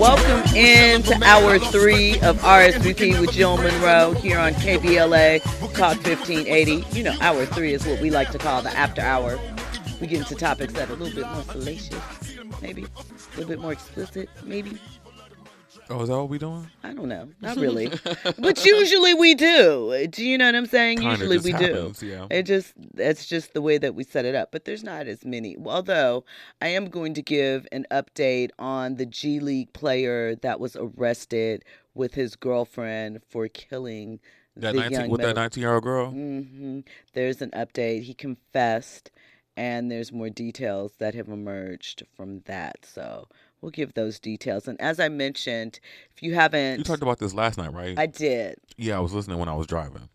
Welcome into hour three of RSVP with Jill Monroe here on KBLA Talk 1580. You know, hour three is what we like to call the after hour. We get into topics that are a little bit more salacious, maybe, a little bit more explicit, maybe. Oh, is that what we doing? I don't know. Not really. but usually we do. Do you know what I'm saying? Kinda usually just we happens, do. yeah. It just that's just the way that we set it up. But there's not as many. Although I am going to give an update on the G League player that was arrested with his girlfriend for killing That the 19, young with that 19 year old girl. hmm There's an update. He confessed, and there's more details that have emerged from that. So we'll give those details. And as I mentioned, if you haven't, You talked about this last night, right? I did. yeah, I was listening when I was driving,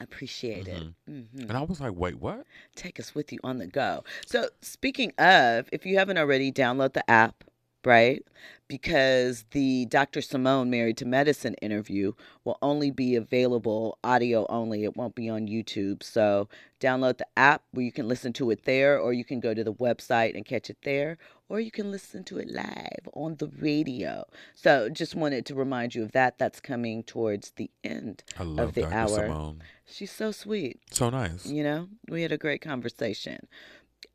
I appreciate it. hmm and I was like, "Wait, what?" Take us with you on the go. So, speaking of, if you haven't already, download the app, right? Because the Dr. Simone Married to Medicine interview will only be available audio only. It won't be on YouTube. So, download the app where you can listen to it there, or you can go to the website and catch it there, or you can listen to it live on the radio. So, just wanted to remind you of that. That's coming towards the end I love of the Dr. hour. Simone. She's so sweet. So nice. You know, we had a great conversation.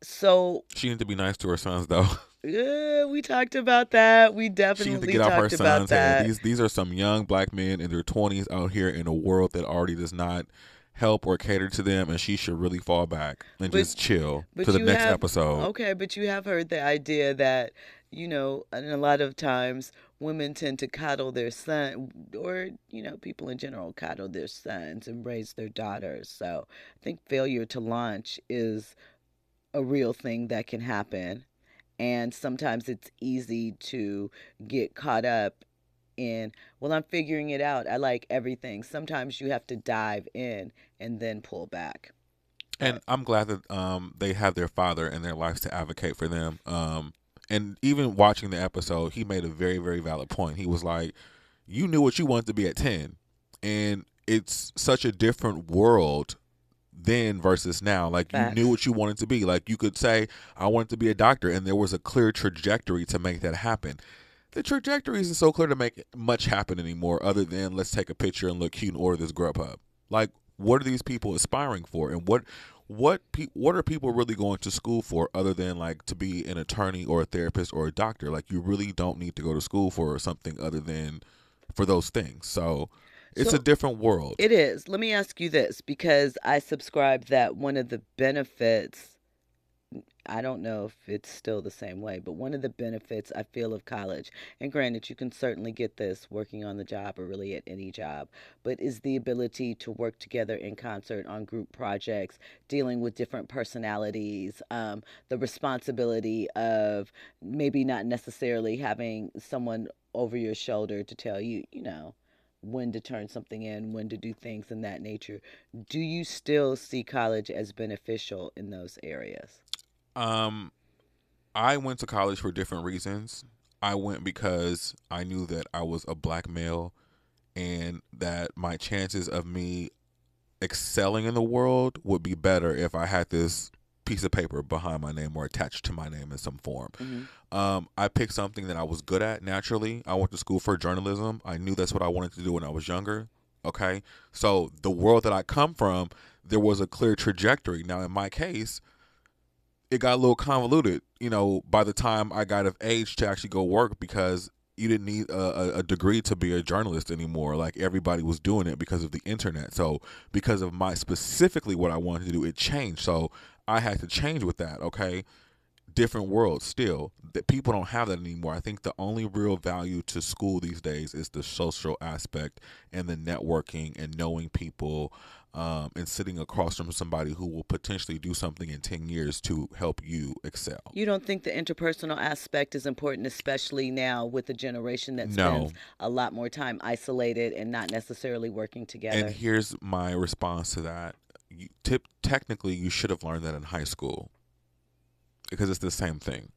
So, She needed to be nice to her sons, though. yeah, we talked about that. We definitely needed to get off her talked about that. these these are some young black men in their 20s out here in a world that already does not help or cater to them, and she should really fall back and But- just chill to the next have- episode. Okay, but you have heard the idea that, you know, and a lot of times women tend to coddle their son, or, you know, people in general coddle their sons and raise their daughters. So I think failure to launch is a real thing that can happen. And sometimes it's easy to get caught up in, well, I'm figuring it out. I like everything. Sometimes you have to dive in and then pull back. And I'm glad that um, they have their father in their lives to advocate for them. Um, and even watching the episode, he made a very, very valid point. He was like, "You knew what you wanted to be at ten, and it's such a different world then versus now. Like Facts. you knew what you wanted to be. Like you could say, I wanted to be a doctor, and there was a clear trajectory to make that happen." The trajectory isn't so clear to make much happen anymore, other than let's take a picture and look cute and order this Grubhub. Like, what are these people aspiring for, and what what pe- what are people really going to school for other than like to be an attorney or a therapist or a doctor like you really don't need to go to school for something other than for those things so it's So- a different world It is. Let me ask you this because I subscribe that one of the benefits, I don't know if it's still the same way, but one of the benefits I feel of college, and granted, you can certainly get this working on the job or really at any job, but is the ability to work together in concert on group projects, dealing with different personalities, um, the responsibility of maybe not necessarily having someone over your shoulder to tell you, you know, when to turn something in, when to do things in that nature. Do you still see college as beneficial in those areas? um i went to college for different reasons i went because i knew that i was a black male and that my chances of me excelling in the world would be better if i had this piece of paper behind my name or attached to my name in some form Um, I picked something that I was good at naturally. I went to school for journalism. I knew that's what I wanted to do when I was younger. Okay. So the world that I come from, there was a clear trajectory. Now, in my case, it got a little convoluted, you know, by the time I got of age to actually go work because you didn't need a, a, a degree to be a journalist anymore. Like everybody was doing it because of the internet. So because of my specifically what I wanted to do, it changed. So I had to change with that. Okay different world still that people don't have that anymore i think the only real value to school these days is the social aspect and the networking and knowing people um, and sitting across from somebody who will potentially do something in 10 years to help you excel You don't think the interpersonal aspect is important, especially now with a generation that No. spends a lot more time isolated and not necessarily working together? and here's my response to that you, tip, technically you should have learned that in high school because it's the same thing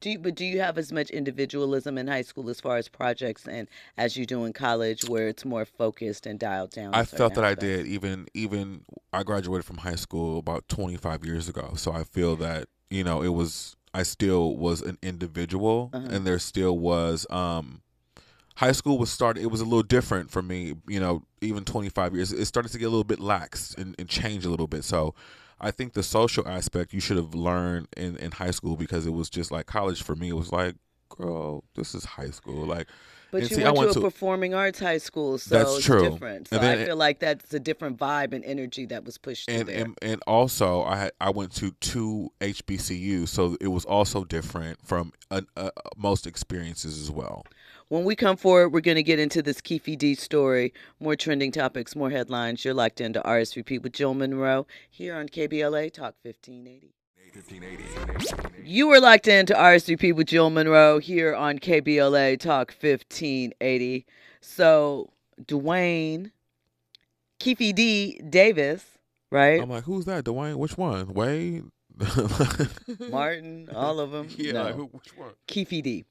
Do you, but do you have as much individualism in high school as far as projects and as you do in college, where it's more focused and dialed down? I felt that I did. Even even I graduated from high school about 25 years ago, so I feel that you know it was. I still was an individual, Uh-huh. and there still was. Um, high school was started. It was a little different for me. You know, even 25 years, it started to get a little bit lax and, and change a little bit. So, I think the social aspect you should have learned in in high school because it was just like college for me. It was like, girl, this is high school. Like, But you see, I went, went to a to- performing arts high school, so That's it's true. different. So And then I feel like that's a different vibe and energy that was pushed and, there. and and also I had, I went to two HBCU, so it was also different from uh, uh, most experiences as well. When we come forward, we're going to get into this Keefe D story, more trending topics, more headlines. You're locked into RSVP with Jill Monroe here on KBLA Talk 1580. You were locked into RSVP with Jill Monroe here on KBLA Talk 1580. So, Dwayne Keefe D Davis, right? I'm like, who's that? Dwayne? Which one? Wade? Martin, all of them. Yeah, No. who, which one? Keefe D.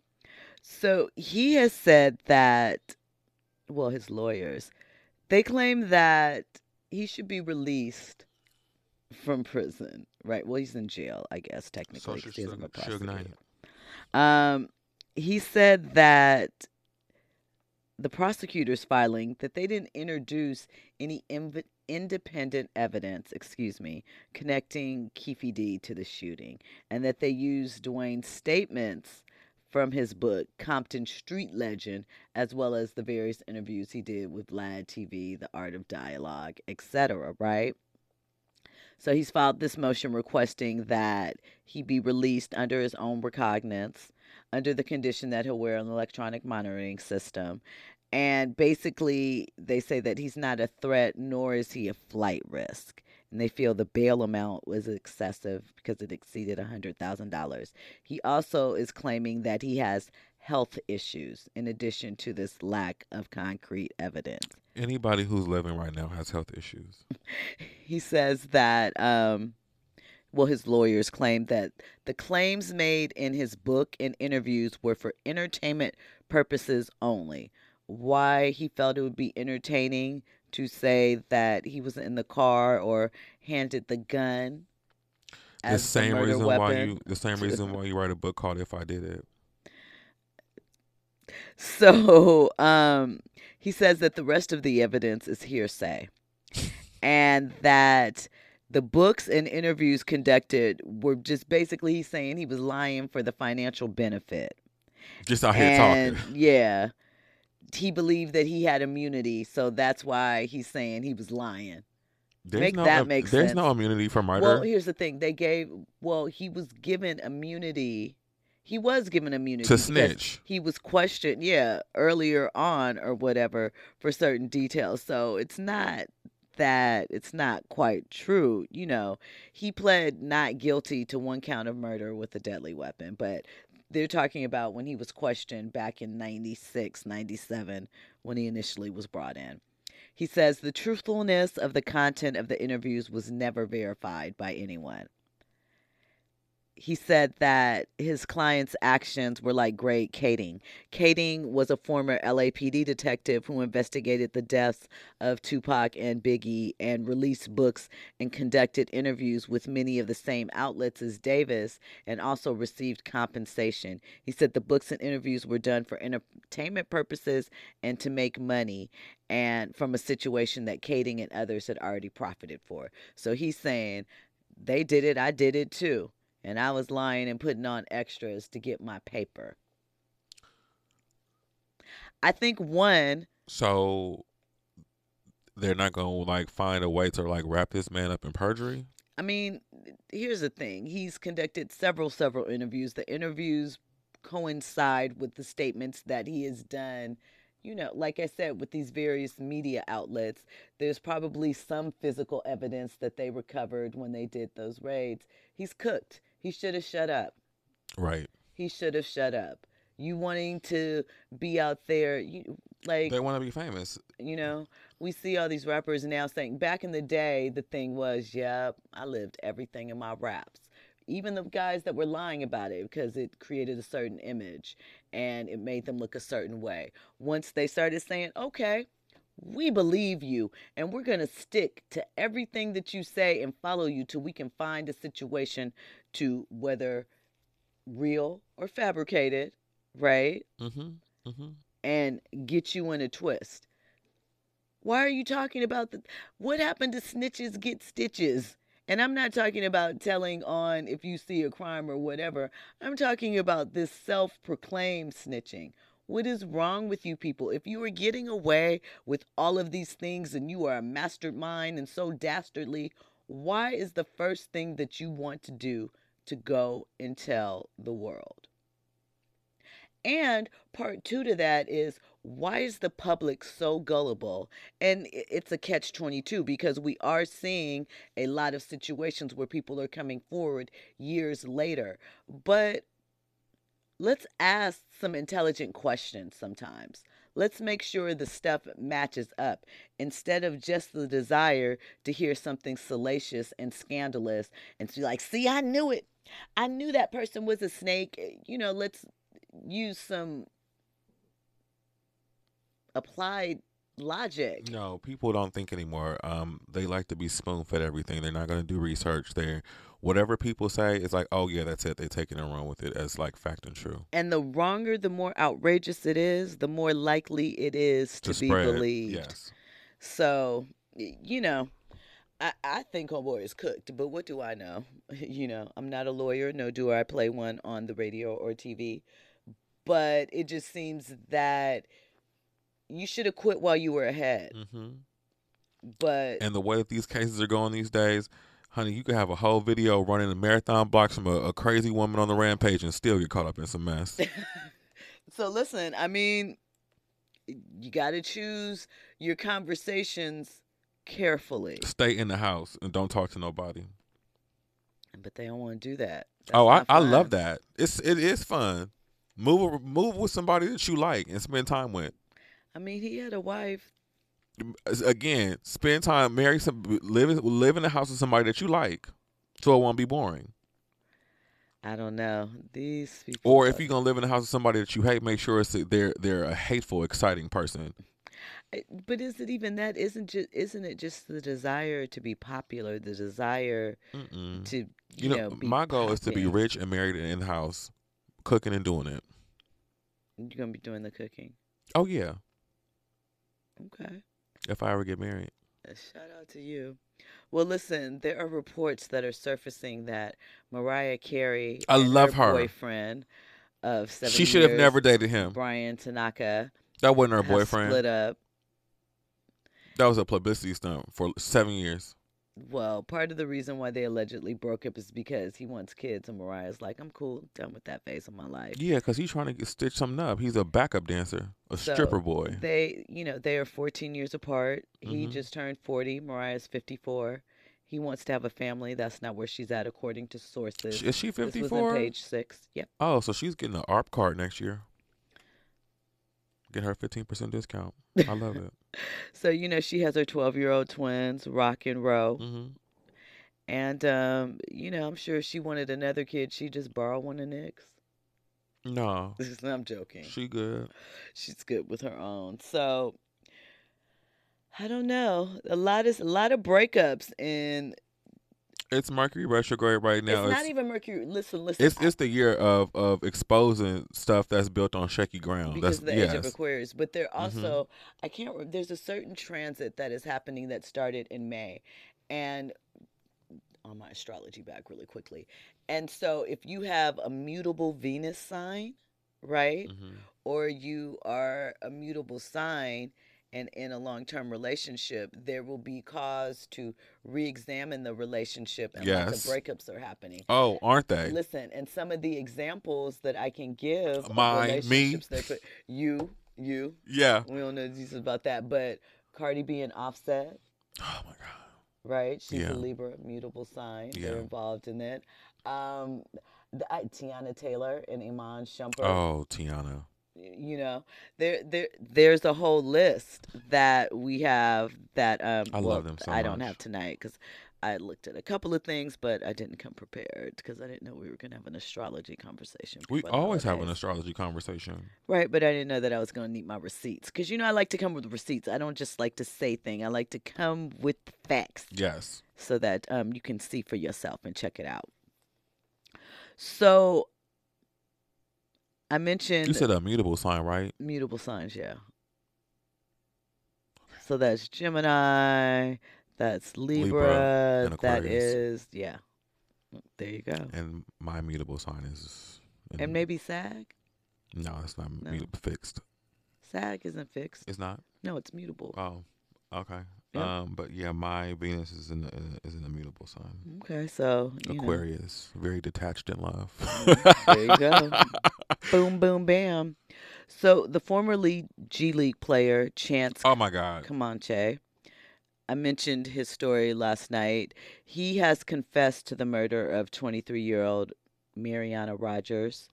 So he has said that, well, his lawyers, they claim that he should be released from prison, right? Well, he's in jail, I guess, technically. Social 'cause he hasn't been Suge- Suge Knight. prosecuted. Um, he said that the prosecutors filing that they didn't introduce any inv- independent evidence, excuse me, connecting Keefe D to the shooting, and that they used Dwayne's statements from his book Compton Street Legend, as well as the various interviews he did with VladTV, The Art of Dialogue, etc. Right. So he's filed this motion requesting that he be released under his own recognizance, under the condition that he'll wear an electronic monitoring system. And basically, they say that he's not a threat, nor is he a flight risk. And they feel the bail amount was excessive because it exceeded $100,000. He also is claiming that he has health issues in addition to this lack of concrete evidence. Anybody who's living right now has health issues. he says that um well his lawyers claim that the claims made in his book and interviews were for entertainment purposes only why he felt it would be entertaining to say that he was in the car or handed the gun The as the same murder reason why you the same reason why you write a book called If I Did It. So um, he says that the rest of the evidence is hearsay and that the books and interviews conducted were just basically he's saying he was lying for the financial benefit. Just out here and talking. yeah, he believed that he had immunity, so that's why he's saying he was lying. There's make no, that make There's sense. There's no immunity for murder. Well, here's the thing: they gave. Well, he was given immunity. He was given immunity to snitch. he was questioned, yeah, earlier on or whatever for certain details. So it's not that it's not quite true. You know, he pled not guilty to one count of murder with a deadly weapon, but they're talking about when he was questioned back in 96, 97, when he initially was brought in. He says the truthfulness of the content of the interviews was never verified by anyone he said that his client's actions were like Greg Kading. Kading was a former LAPD detective who investigated the deaths of Tupac and Biggie and released books and conducted interviews with many of the same outlets as Davis and also received compensation. He said the books and interviews were done for entertainment purposes and to make money and from a situation that Kading and others had already profited for. So he's saying they did it, I did it too and I was lying and putting on extras to get my paper. I think one, So they're not gonna like find a way to like wrap this man up in perjury. I mean, here's the thing. He's conducted several several interviews. The interviews coincide with the statements that he has done. You know, like I said, with these various media outlets, there's probably some physical evidence that they recovered when they did those raids. He's cooked. He should have shut up. Right. he should have shut up. You wanting to be out there, you like They want to be famous. you know, we see all these rappers now saying back in the day the thing was, yep, I lived everything in my raps. Even the guys that were lying about it because it created a certain image and it made them look a certain way. Once they started saying, okay, we believe you and we're going to stick to everything that you say and follow you till we can find a situation to whether real or fabricated, right? Mm-hmm. Mm-hmm. And get you in a twist. Why are you talking about the what happened to snitches get stitches? And I'm not talking about telling on if you see a crime or whatever. I'm talking about this self proclaimed snitching. What is wrong with you people? If you are getting away with all of these things and you are a mastermind and so dastardly, why is the first thing that you want to do to go and tell the world? And part two to that is why is the public so gullible? And it's a catch 22 because we are seeing a lot of situations where people are coming forward years later. But let's ask some intelligent questions sometimes. Let's make sure the stuff matches up instead of just the desire to hear something salacious and scandalous and to be like, see, I knew it. I knew that person was a snake. You know, let's use some applied logic. No, people don't think anymore. Um, they like to be spoon fed everything. They're not going to do research. They're whatever people say is like, oh yeah, that's it. They're taking it run with it as like fact and true. And the wronger, the more outrageous it is, the more likely it is to, to be spread. believed. Yes. So, you know, I, I think Homeboy is cooked, but what do I know? You know, I'm not a lawyer, no do I play one on the radio or TV. But it just seems that you should have quit while you were ahead. Mm-hmm. But and the way that these cases are going these days, honey, you could have a whole video running a marathon blocks from a, a crazy woman on the rampage and still get caught up in some mess. so listen, I mean, you got to choose your conversations carefully. Stay in the house and don't talk to nobody. But they don't want to do that. That's oh, I, I love that. It's it is fun. Move move with somebody that you like and spend time with. I mean, he had a wife. Again, spend time, marry some, live live in the house with somebody that you like, so it won't be boring. I don't know these people. Or if you're gonna live in the house with somebody that you hate, make sure it's they're they're a hateful, exciting person. But is it even that? Isn't just isn't it just the desire to be popular, the desire Mm-mm. to you, you know, know my goal is to be rich and married and in the house, cooking and doing it. You're gonna be doing the cooking. Oh yeah. Okay. If I ever get married. shout out to you. Well, listen, there are reports that are surfacing that Mariah Carey, I love her, her boyfriend of seven she should years, have never dated him. Bryan Tanaka. That wasn't her boyfriend. Split up. That was a publicity stunt for seven years well, part of the reason why they allegedly broke up is because he wants kids, and Mariah's like, "I'm cool, done with that phase of my life." Yeah, because he's trying to get, stitch something up. He's a backup dancer, a so stripper boy. They, you know, they are 14 years apart. Mm-hmm. He just turned 40. Mariah's 54. He wants to have a family. That's not where she's at, according to sources. Is she 54? page six. Yep. Oh, so she's getting an AARP card next year. Get her 15% discount. I love it. So, you know, she has her 12 year old twins, Roc and Roe. Mm-hmm. And, um, you know, I'm sure if she wanted another kid, she'd just borrow one of Nick's. No. I'm joking. She good. She's good with her own. So, I don't know. A lot of a lot of breakups and it's Mercury retrograde right now. It's, it's not even Mercury. Listen, listen. It's it's the year of of exposing stuff that's built on shaky ground. Because that's the yes. age of Aquarius. But there mm-hmm. also mm-hmm. I can't. There's a certain transit that is happening that started in May, and on my astrology back really quickly. And so if you have a mutable Venus sign, right, mm-hmm. or you are a mutable sign and in a long term relationship, there will be cause to re examine the relationship and yes. lots of breakups are happening. Oh, aren't they? Listen, and some of the examples that I can give my me put, you, you. Yeah. We don't know details about that, but Cardi B and Offset. Oh my God. Right? She's yeah. a Libra, mutable sign. Yeah. They're involved in it. Um, the, uh, Teyana Taylor and Iman Shumpert. Oh, Teyana you know there there there's a whole list that we have that um I well, love them so I don't have tonight cuz I looked at a couple of things but I didn't come prepared because I didn't know we were going to have an astrology conversation. We always have an astrology conversation. Right, but I didn't know that I was going to need my receipts cuz you know I like to come with receipts. I don't just like to say thing I like to come with facts. Yes. So that um you can see for yourself and check it out. So I mentioned You said a mutable sign, right? mutable signs, yeah. So that's Gemini, that's Libra, Libra, that yeah. There you go. And my mutable sign is. And maybe SAG. No, it's not No. mutable fixed. SAG isn't fixed. It's not. No, it's mutable. Oh, okay. Yeah. Um, but yeah, my Venus is uh, is in the mutable sign. Okay, so you know, Aquarius, very detached in love. there you go. boom, boom, bam. So the formerly G League player Chance oh my God. Comanche. I mentioned his story last night. He has confessed to the murder of 23 year old Mariana Rogers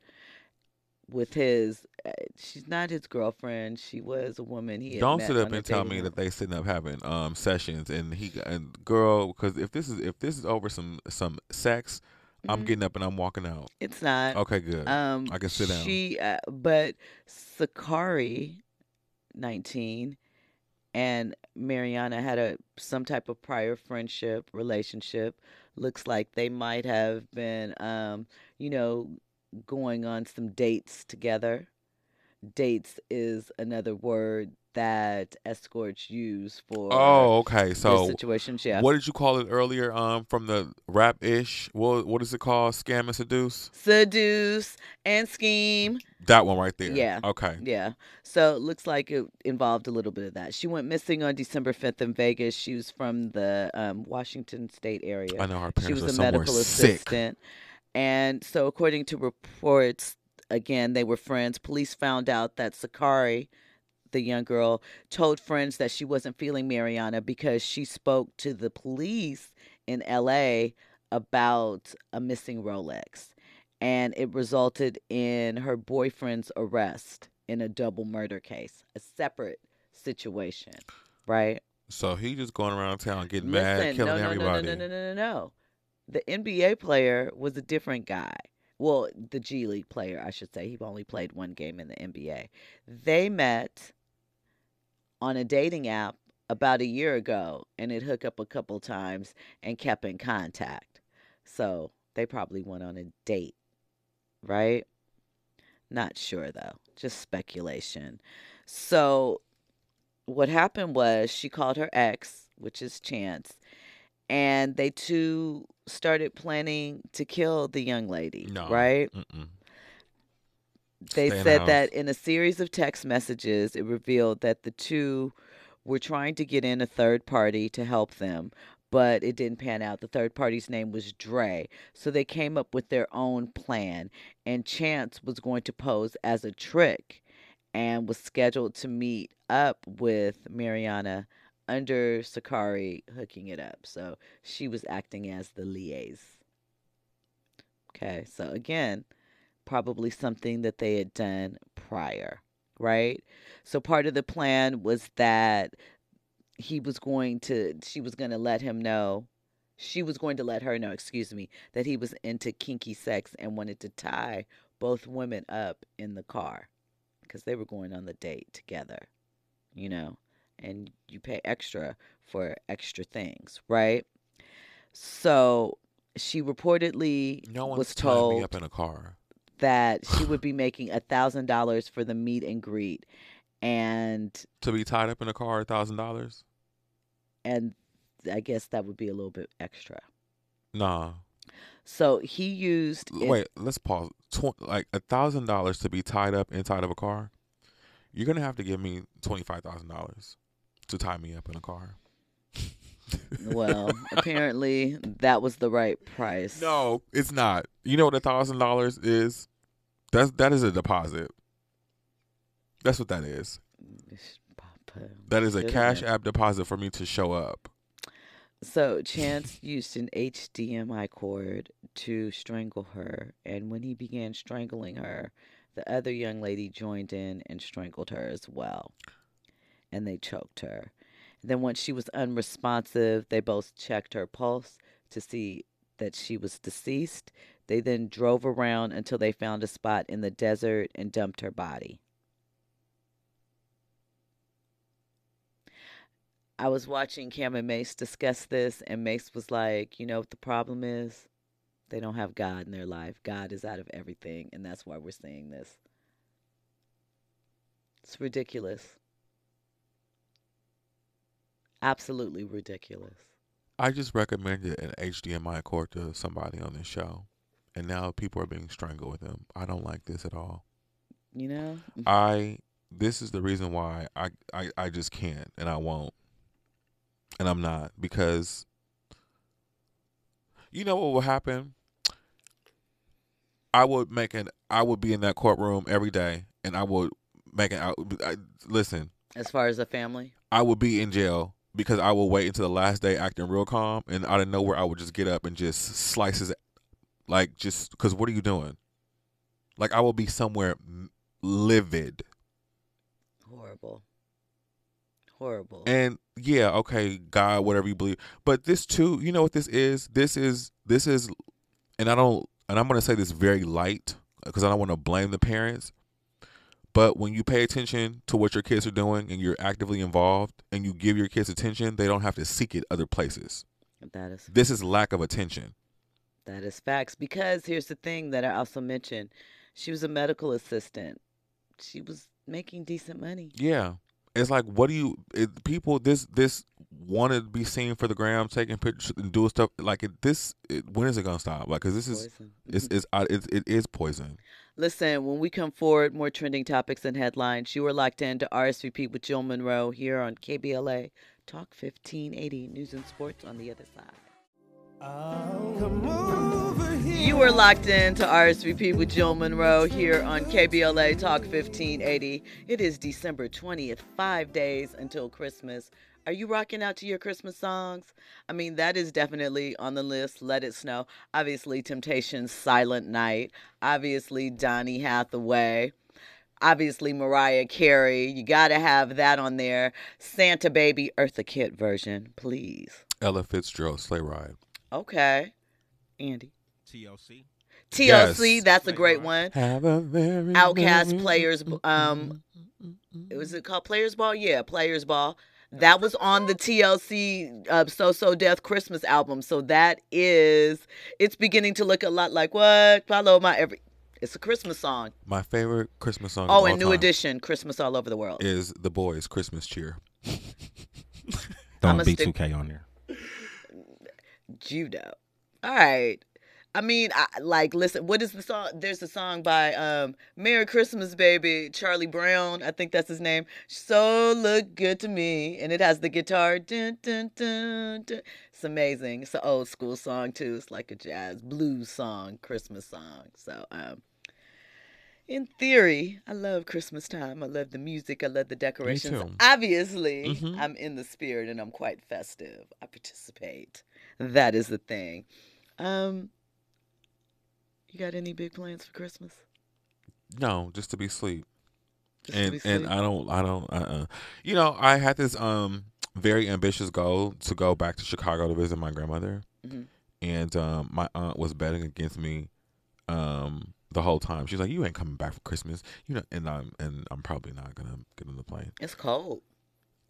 with his, uh, she's not his girlfriend. She was a woman he Don't sit up and tell me app. that they sitting up having um sessions and he and girl because if this is if this is over some some sex, I'm Mhm. getting up and I'm walking out. It's not. Okay, good. Um, I can sit down. She, uh, but Sakari, nineteen, and Mariana had a some type of prior friendship relationship. Looks like they might have been, um, you know, going on some dates together. Dates is another word that escorts use for oh, okay. So situations. Yeah, what did you call it earlier? Um, from the rap ish. What what is it called? Scam and seduce. seduce and scheme. That one right there. Yeah. Okay. Yeah. So it looks like it involved a little bit of that. She went missing on December 5th in Vegas. She was from the um, Washington State area. I know her she parents was are a somewhere medical sick. assistant. And so, according to reports, again, they were friends. Police found out that Sakari, the young girl, told friends that she wasn't feeling Mariana because she spoke to the police in LA about a missing Rolex. And it resulted in her boyfriend's arrest in a double murder case, a separate situation, right? So he just going around town getting mad, killing no, no, everybody. No, no, no, no, no, no. The NBA player was a different guy. Well, the G League player, I should say. He only played one game in the NBA. They met on a dating app about a year ago and it hooked up a couple times and kept in contact. So they probably went on a date, right? Not sure though, just speculation. So what happened was she called her ex, which is Chance, and they two started planning to kill the young lady, No. right? Mm-mm. They Stay in said house. that in a series of text messages, it revealed that the two were trying to get in a third party to help them, but it didn't pan out. The third party's name was Dre. So they came up with their own plan, and Chance was going to pose as a trick and was scheduled to meet up with Mariana under Sakari hooking it up. So she was acting as the liaise. Okay, so again, probably something that they had done prior, right? So part of the plan was that he was going to, she was going to let him know, she was going to let her know, excuse me, that he was into kinky sex and wanted to tie both women up in the car because they were going on the date together, you know, and you pay extra for extra things, right? So she reportedly No was told me up in a car. that she would be making a thousand dollars for the meet and greet and To be tied up in a car, a thousand dollars? and i guess that would be a little bit extra Nah. so he used it- Wait, let's pause. Tw- like a thousand dollars to be tied up inside of a car. You're gonna have to give me twenty five thousand dollars to tie me up in a car. well apparently that was the right price No, it's not. You know what a thousand dollars is? That's that is a deposit. That's what that is. That is a cash app deposit for me to show up. So Chance used an HDMI cord to strangle her, and when he began strangling her, the other young lady joined in and strangled her as well. And they choked her. Then once she was unresponsive, they both checked her pulse to see that she was deceased. They then drove around until they found a spot in the desert and dumped her body. I was watching Cam and Mace discuss this, and Mace was like, you know what the problem is? They don't have God in their life. God is out of everything, and that's why we're seeing this. It's ridiculous. Absolutely ridiculous. I just recommended an HDMI cord to somebody on this show, and now people are being strangled with them. I don't like this at all. You know? I this is the reason why I, I I just can't and I won't. And I'm not because you know what will happen? I would make an I would be in that courtroom every day and I would make an I, listen. As far as a family? I would be in jail because I will wait until the last day acting real calm and out of nowhere I would just get up and just slice his like just cuz what are you doing? Like I will be somewhere livid. Horrible. Horrible. And yeah, okay, God, whatever you believe. But this too, you know what this is? This is this is and I don't and I'm going to say this very light because I don't want to blame the parents. But when you pay attention to what your kids are doing and you're actively involved and you give your kids attention, they don't have to seek it other places. That is This is lack of attention. that is facts because here's the thing that I also mentioned. She was a medical assistant. She was making decent money. Yeah. It's like, what do you it, people this this want to be seen for the gram, taking pictures and doing stuff like it, this. It, when is it gonna stop? Like, cause this is Poison. it's it's uh, it, it is poison. Listen, when we come forward, more trending topics and headlines. You are locked in to RSVP with Jill Monroe here on KBLA Talk 1580 News and Sports on the other side. You are locked in to RSVP with Jill Monroe here on KBLA Talk 1580. It is December 20th, five days until Christmas. Are you rocking out to your Christmas songs? I mean, that is definitely on the list. Let it snow. Obviously, Temptations' Silent Night. Obviously, Donny Hathaway. Obviously, Mariah Carey. You got to have that on there. Santa Baby, Eartha Kitt version, please. Ella Fitzgerald sleigh ride. Okay. Andy. TLC. TLC, Yes. that's a great one. Have a very OutKast Players, um, was it called Players Ball? Yeah, Players Ball. That was on the TLC uh, So So Def Christmas album. So that is, it's beginning to look a lot like what? Follow my every. It's a Christmas song. My favorite Christmas song. of Oh, all and New time Edition, Christmas All Over the World. is the boys' Christmas cheer. Throwing I'ma stick- B2K on there. Judo. All right. I mean, I, like, listen. What is the song? There's a song by um, "Merry Christmas, Baby" Charlie Brown. I think that's his name. So look good to me, and it has the guitar. Dun, dun, dun, dun. It's amazing. It's an old school song too. It's like a jazz blues song, Christmas song. So, um, in theory, I love Christmas time. I love the music. I love the decorations. Obviously, Mhm. I'm in the spirit and I'm quite festive. I participate. That is the thing. Um, you got any big plans for Christmas? No, just to be asleep. Just and and? I don't I don't uh uh you know I had this um very ambitious goal to go back to Chicago to visit my grandmother, Mhm. and um my aunt was betting against me um the whole time. She's like, "You ain't coming back for Christmas," you know, and I'm and I'm probably not gonna get on the plane. It's cold.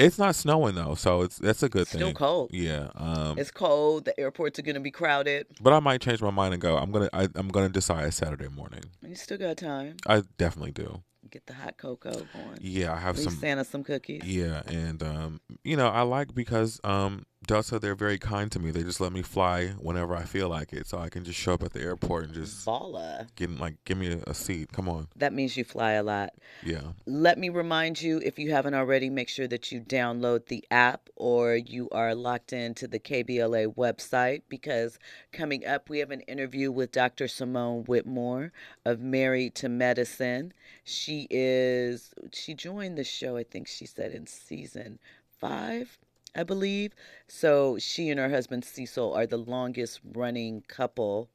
It's not snowing though, so it's that's a good It's thing. still cold. Yeah. Um. It's cold. The airports are gonna be crowded. but I might change my mind and go. I'm gonna I, I'm gonna decide Saturday morning. You still got time. I definitely do. Get the hot cocoa going. Yeah, I have some. Santa some cookies. Yeah, and um, you know, I like because um, Delta they're very kind to me. They just let me fly whenever I feel like it, so I can just show up at the airport and just Balla. get like give me a, a seat. Come on, That means you fly a lot. yeah. Let me remind you, if you haven't already, make sure that you download the app or you are locked into the KBLA website because coming up, we have an interview with Dr. Simone Whitmore of Married to Medicine. She is, she joined the show, I think she said in season five, I believe. So she and her husband Cecil are the longest running couple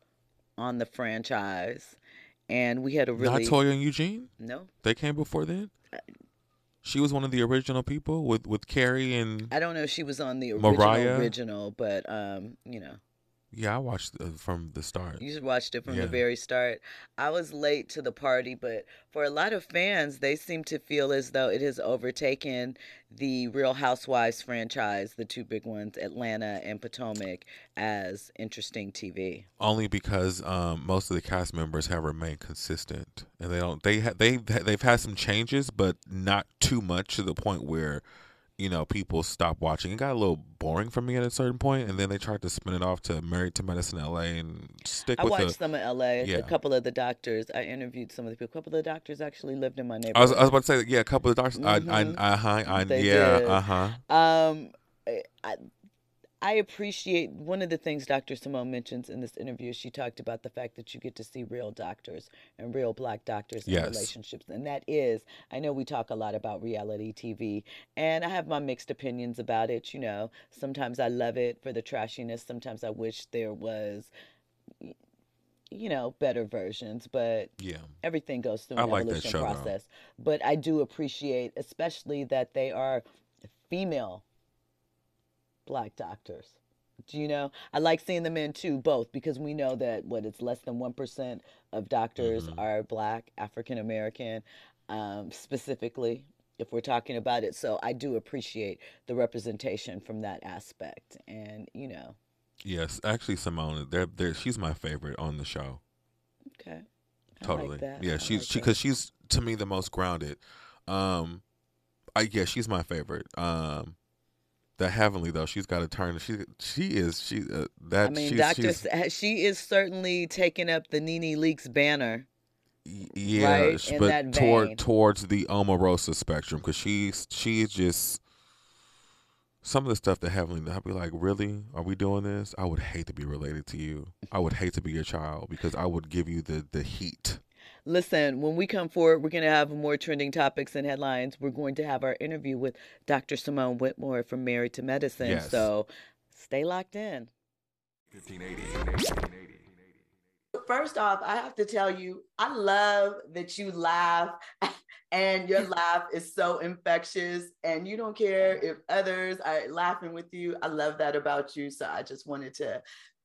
on the franchise. And we had a really. Not Toya and Eugene. no, They came before then. She was one of the original people with with Carrie and I don't know if she was on the original Mariah? original, but um, you know, Yeah, I watched uh, from the start. You watched it from Yeah. the very start. I was late to the party, but for a lot of fans, they seem to feel as though it has overtaken the Real Housewives franchise, the two big ones, Atlanta and Potomac, as interesting TV. Only because um, most of the cast members have remained consistent, and they don't. They ha- they they've had some changes, but not too much to the point where you know people stop watching. It got a little boring for me at a certain point, and then they tried to spin it off to Married to Medicine L.A. and stick I with watched the. some of LA. Yeah. A couple of the doctors. I interviewed some of the people. A couple of the doctors actually lived in my neighborhood. I was, I was about to say yeah, a couple of doctors. I, I, Mhm. uh huh, I, yeah, uh huh. Um, I, I- appreciate one of the things Dr. Simone mentions in this interview. She talked about the fact that you get to see real doctors and real black doctors in Yes. relationships, and that is, I know we talk a lot about reality TV, and I have my mixed opinions about it. You know, sometimes I love it for the trashiness. Sometimes I wish there was, you know, better versions, but Yeah, everything goes through I an like evolution show, though. process. But I do appreciate, especially that they are female black doctors. Do you know? I like seeing the men too, both, because we know that what it's less than one percent of doctors Mhm. are black, African American, um, specifically. If we're talking about it, so I do appreciate the representation from that aspect, and you know, yes. Actually, Simone, they're, they're, she's my favorite on the show. okay, I totally like yeah I she's like she because she's to me the most grounded um i yeah she's my favorite um the heavenly though. She's got to turn she she is she uh, that I mean, she's, Doctor, she's she is certainly taking up the Nene Leakes banner. yeah right but toward towards the omarosa spectrum because she's she's just some of the stuff that heavenly i'd be like really? Are we doing this? I would hate to be related to you. I would hate to be your child because i would give you the the heat Listen, when we come forward, we're going to have more trending topics and headlines. We're going to have our interview with Dr. Simone Whitmore from Married to Medicine. Yes. So stay locked in. 1580. First off, I have to tell you, I love that you laugh and your laugh is so infectious and you don't care if others are laughing with you. I love that about you. So I just wanted to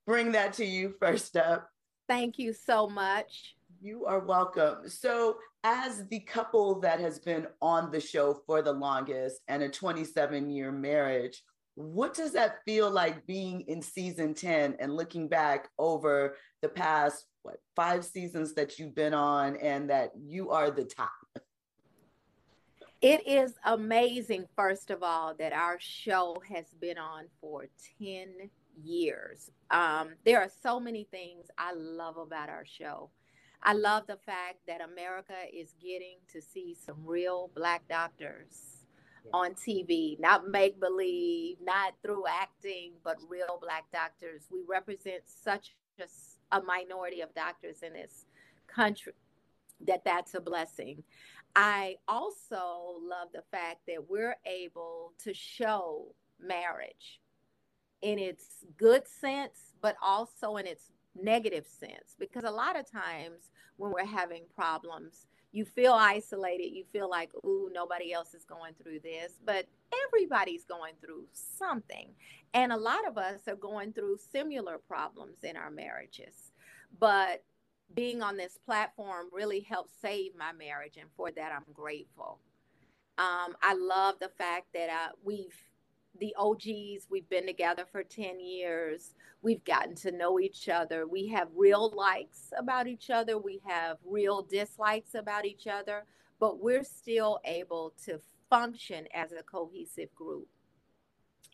bring that to you first up. Thank you so much. You are welcome. So, as the couple that has been on the show for the longest and a 27 year marriage, what does that feel like being in season 10 and looking back over the past, what, five seasons that you've been on and that you are the top? It is amazing, first of all, that our show has been on for 10 years. Um, there are so many things I love about our show. I love the fact that America is getting to see some real Black doctors on TV, not make believe, not through acting, but real Black doctors. We represent such a minority of doctors in this country that that's a blessing. I also love the fact that we're able to show marriage in its good sense, but also in its negative sense. Because a lot of times when we're having problems, you feel isolated. You feel like, ooh, nobody else is going through this. But everybody's going through something. And a lot of us are going through similar problems in our marriages. But being on this platform really helped save my marriage. And for that, I'm grateful. Um, I love the fact that uh, we've the OGs, we've been together for 10 years. We've gotten to know each other. We have real likes about each other. We have real dislikes about each other, but we're still able to function as a cohesive group.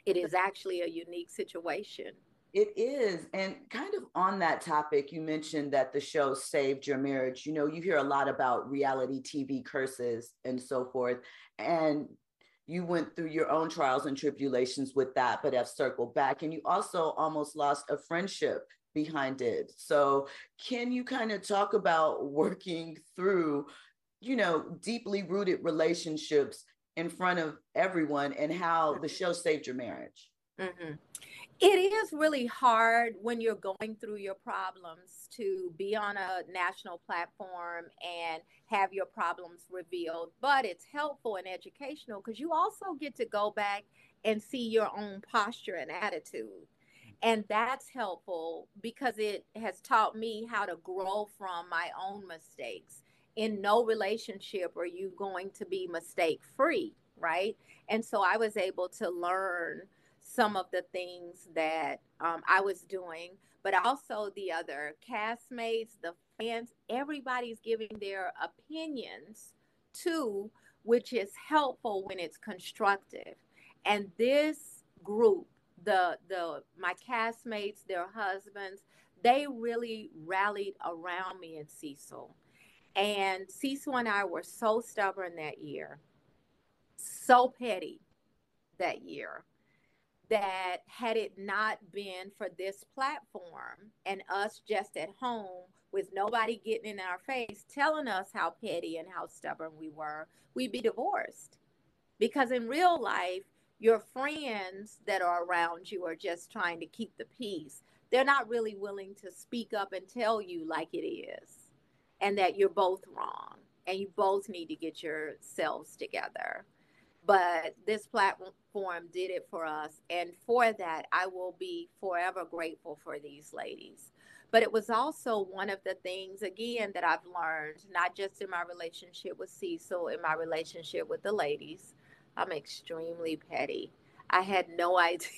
It is actually a unique situation. It is. And kind of on that topic, you mentioned that the show saved your marriage. You know, you hear a lot about reality TV curses and so forth. And you went through your own trials and tribulations with that, but have circled back. And you also almost lost a friendship behind it. So, can you kind of talk about working through, you know, deeply rooted relationships in front of everyone and how the show saved your marriage? Mm-hmm. It is really hard when you're going through your problems to be on a national platform and have your problems revealed, but it's helpful and educational because you also get to go back and see your own posture and attitude. And that's helpful because it has taught me how to grow from my own mistakes. In no relationship are you going to be mistake free, right? And so I was able to learn some of the things that um, I was doing, but also the other castmates, the fans, everybody's giving their opinions too, which is helpful when it's constructive. And this group, the the my castmates, their husbands, they really rallied around me and Cecil. And Cecil and I were so stubborn that year, so petty that year that had it not been for this platform and us just at home with nobody getting in our face telling us how petty and how stubborn we were, we'd be divorced. Because in real life, your friends that are around you are just trying to keep the peace. They're not really willing to speak up and tell you like it is and that you're both wrong and you both need to get yourselves together but this platform did it for us. And for that i will be forever grateful for these ladies. But it was also one of the things again that i've learned not just in my relationship with cecil in my relationship with the ladies. I'm extremely petty. I had no idea.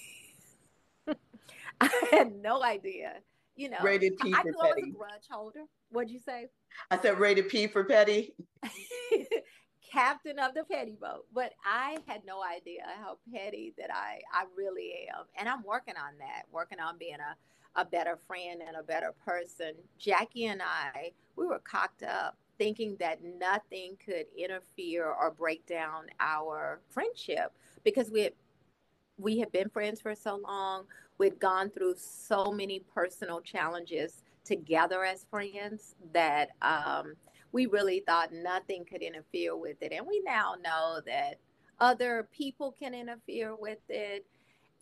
I had no idea. You know rated p I, for I petty was a grudge holder. What'd you say? I said rated p for petty captain of the petty boat. But I had no idea how petty that I, I really am. And I'm working on that, working on being a, a better friend and a better person. Jackie and I, we were cocked up thinking that nothing could interfere or break down our friendship because we had we had been friends for so long. We'd gone through so many personal challenges together as friends that um, we really thought nothing could interfere with it. And we now know that other people can interfere with it.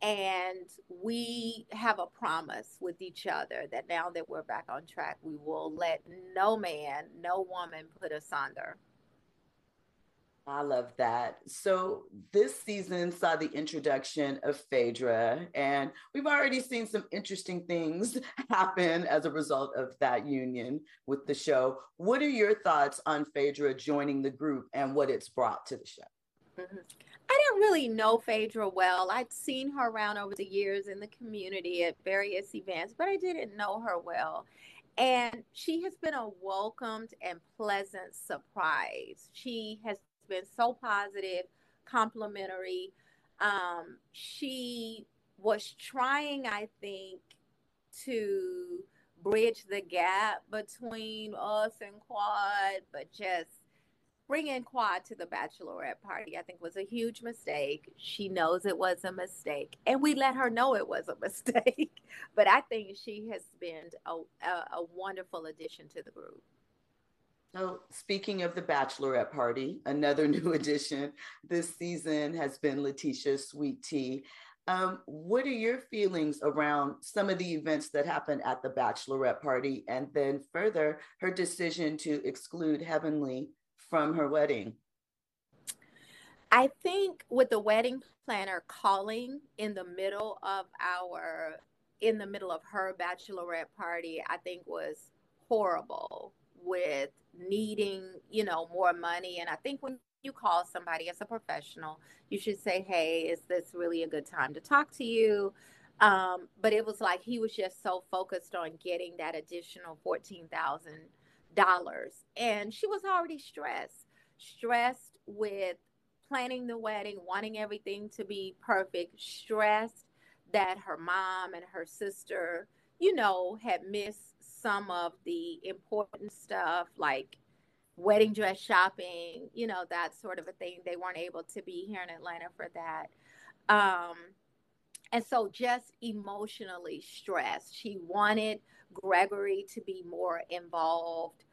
And we have a promise with each other that now that we're back on track, we will let no man, no woman put us under. I love that. So this season saw the introduction of Phaedra, and we've already seen some interesting things happen as a result of that union with the show. What are your thoughts on Phaedra joining the group and what it's brought to the show? I didn't really know Phaedra well. I'd seen her around over the years in the community at various events, but I didn't know her well. And she has been a welcomed and pleasant surprise. She has been so positive, complimentary. Um, she was trying, I think, to bridge the gap between us and Quad, but just bringing Quad to the bachelorette party, I think was a huge mistake. She knows it was a mistake, and we let her know it was a mistake. but I think she has been a, a, a wonderful addition to the group. So, speaking of the bachelorette party, another new addition this season has been Lateasha Sweet Tea. Um, what are your feelings around some of the events that happened at the bachelorette party, and then further her decision to exclude Heavenly from her wedding? I think with the wedding planner calling in the middle of our in the middle of her bachelorette party, I think was horrible with needing, you know, more money. And I think when you call somebody as a professional, you should say, Hey, is this really a good time to talk to you? Um, but it was like he was just so focused on getting that additional $14,000. And she was already stressed, stressed with planning the wedding, wanting everything to be perfect, stressed that her mom and her sister, you know, had missed some of the important stuff like wedding dress shopping, you know, that sort of a thing. They weren't able to be here in Atlanta for that. Um, and so just emotionally stressed. She wanted Gregory to be more involved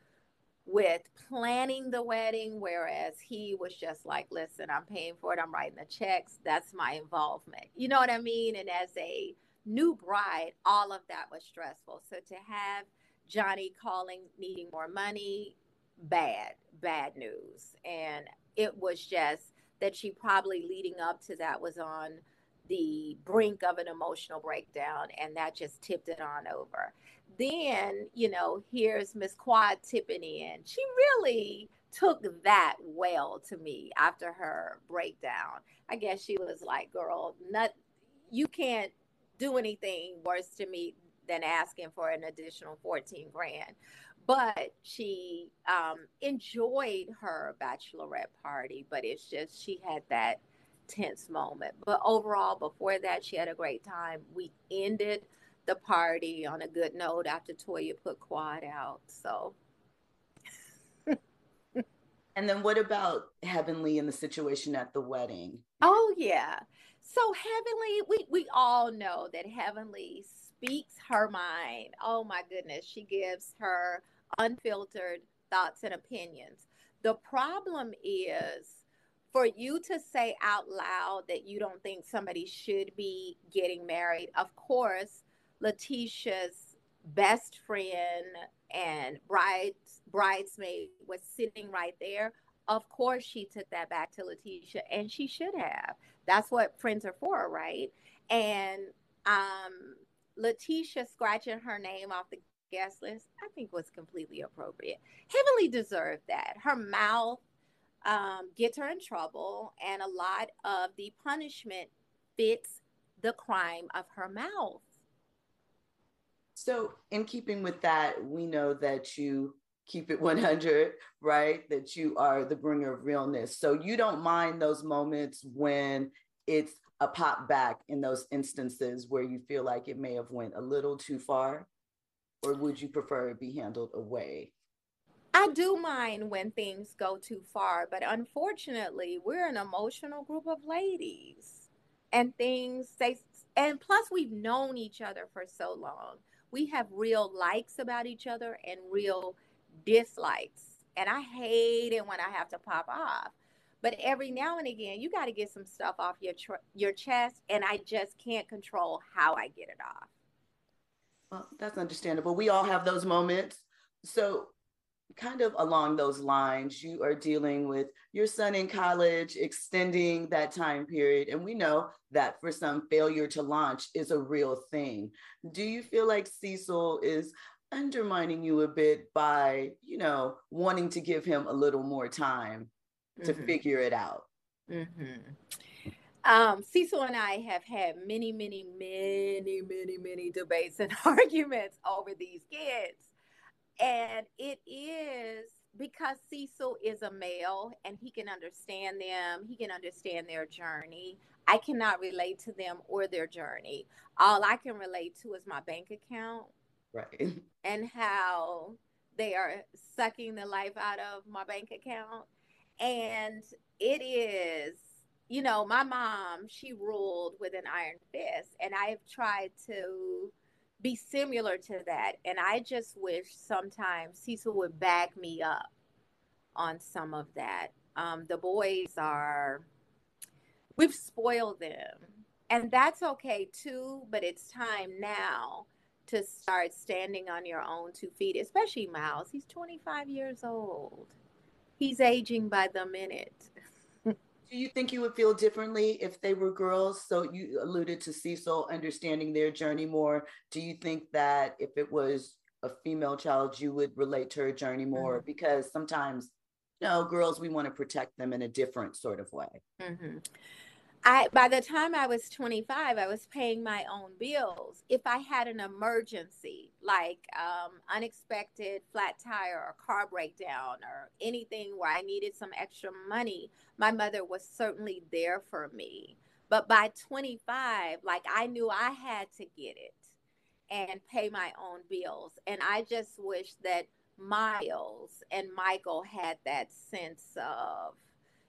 with planning the wedding, whereas he was just like, listen, I'm paying for it, I'm writing the checks, that's my involvement. You know what I mean? And as a new bride, all of that was stressful. So to have Johnny calling, needing more money, bad, bad news. And it was just that she probably leading up to that was on the brink of an emotional breakdown, and that just tipped it on over. Then, you know, here's Miss Quad tipping in. She really took that well to me after her breakdown. I guess she was like, girl, not you can't do anything worse to me than asking for an additional 14 grand. But she um, enjoyed her bachelorette party, but it's just she had that tense moment. But overall, before that, she had a great time. We ended the party on a good note after Toya put Quad out. So. and then what about Heavenly and the situation at the wedding? Oh yeah. So Heavenly, we we all know that Heavenly speaks her mind. Oh my goodness, she gives her unfiltered thoughts and opinions. The problem is for you to say out loud that you don't think somebody should be getting married. Of course, Lateasha's best friend and bride bridesmaid was sitting right there. Of course, she took that back to Lateasha, and she should have. That's what friends are for, right? And um, Lateasha scratching her name off the guest list, I think was completely appropriate. Heavenly deserved that. Her mouth um, gets her in trouble, and a lot of the punishment fits the crime of her mouth. So, in keeping with that, we know that you keep it 100, right? That you are the bringer of realness. So, you don't mind those moments when it's a pop back in those instances where you feel like it may have went a little too far or would you prefer it be handled away I do mind when things go too far, but unfortunately, we're an emotional group of ladies. And things say and plus we've known each other for so long. We have real likes about each other and real dislikes. And I hate it when I have to pop off. But every now and again, you got to get some stuff off your tr- your chest and I just can't control how I get it off. Well, that's understandable. We all have those moments. So kind of along those lines, you are dealing with your son in college, extending that time period. And we know that for some, failure to launch is a real thing. Do you feel like Cecil is undermining you a bit by, you know, wanting to give him a little more time to mm-hmm. figure it out? Mm-hmm. Um, Cecil and I have had many, many, many, many, many debates and arguments over these kids and it is because Cecil is a male and he can understand them, he can understand their journey. I cannot relate to them or their journey. All I can relate to is my bank account. Right. And how they are sucking the life out of my bank account. And it is, you know, my mom, she ruled with an iron fist. And I have tried to be similar to that. And I just wish sometimes Cecil would back me up on some of that. Um, the boys are, we've spoiled them. And that's okay too, but it's time now to start standing on your own two feet, especially Miles. He's 25 years old. He's aging by the minute. Do you think you would feel differently if they were girls? So you alluded to Cecil understanding their journey more. Do you think that if it was a female child, you would relate to her journey more? Mm-hmm. Because sometimes, you know, girls, we want to protect them in a different sort of way. Mm-hmm. I by the time I was 25, I was paying my own bills. If I had an emergency, like um, unexpected flat tire or car breakdown or anything where I needed some extra money, my mother was certainly there for me. But by 25, like I knew I had to get it and pay my own bills. And I just wish that Miles and Michael had that sense of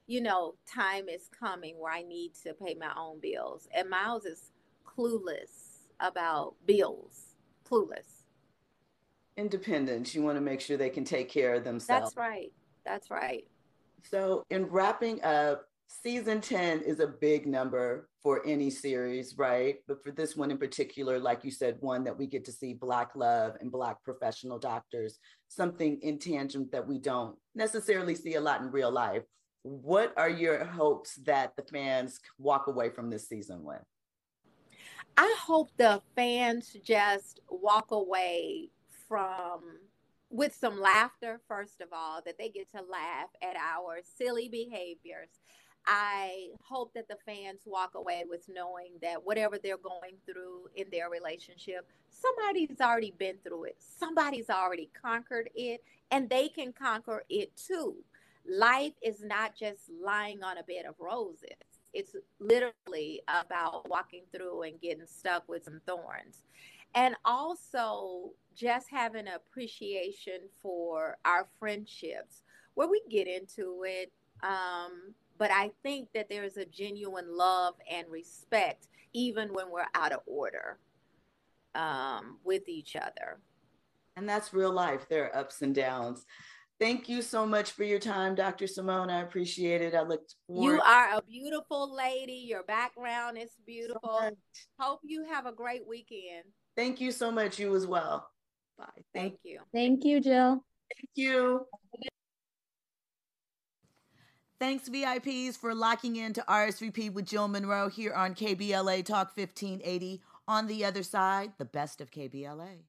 you know, time is coming where I need to pay my own bills. And Miles is clueless about bills, clueless. Independence. You want to make sure they can take care of themselves. That's right. That's right. So, in wrapping up, season 10 is a big number for any series, right? But for this one in particular, like you said, one that we get to see Black love and Black professional doctors, something intangible that we don't necessarily see a lot in real life what are your hopes that the fans walk away from this season with? I hope the fans just walk away from with some laughter, first of all, that they get to laugh at our silly behaviors. I hope that the fans walk away with knowing that whatever they're going through in their relationship, somebody's already been through it. Somebody's already conquered it, and they can conquer it too. Life is not just lying on a bed of roses, it's literally about walking through and getting stuck with some thorns. And also just having appreciation for our friendships. Where we get into it um, but i think that there's a genuine love and respect even when we're out of order um, with each other. And that's real life. There are ups and downs Thank you so much for your time, Dr. Simone. I appreciate it. I looked forward. You are a beautiful lady. Your background is beautiful. So Hope you have a great weekend. Thank you so much. You as well. Bye. Thank you. Thank you, Jill. Thank you. Thanks, VIPs, for locking in to RSVP with Jill Monroe here on KBLA Talk 1580. On the other side, the best of KBLA.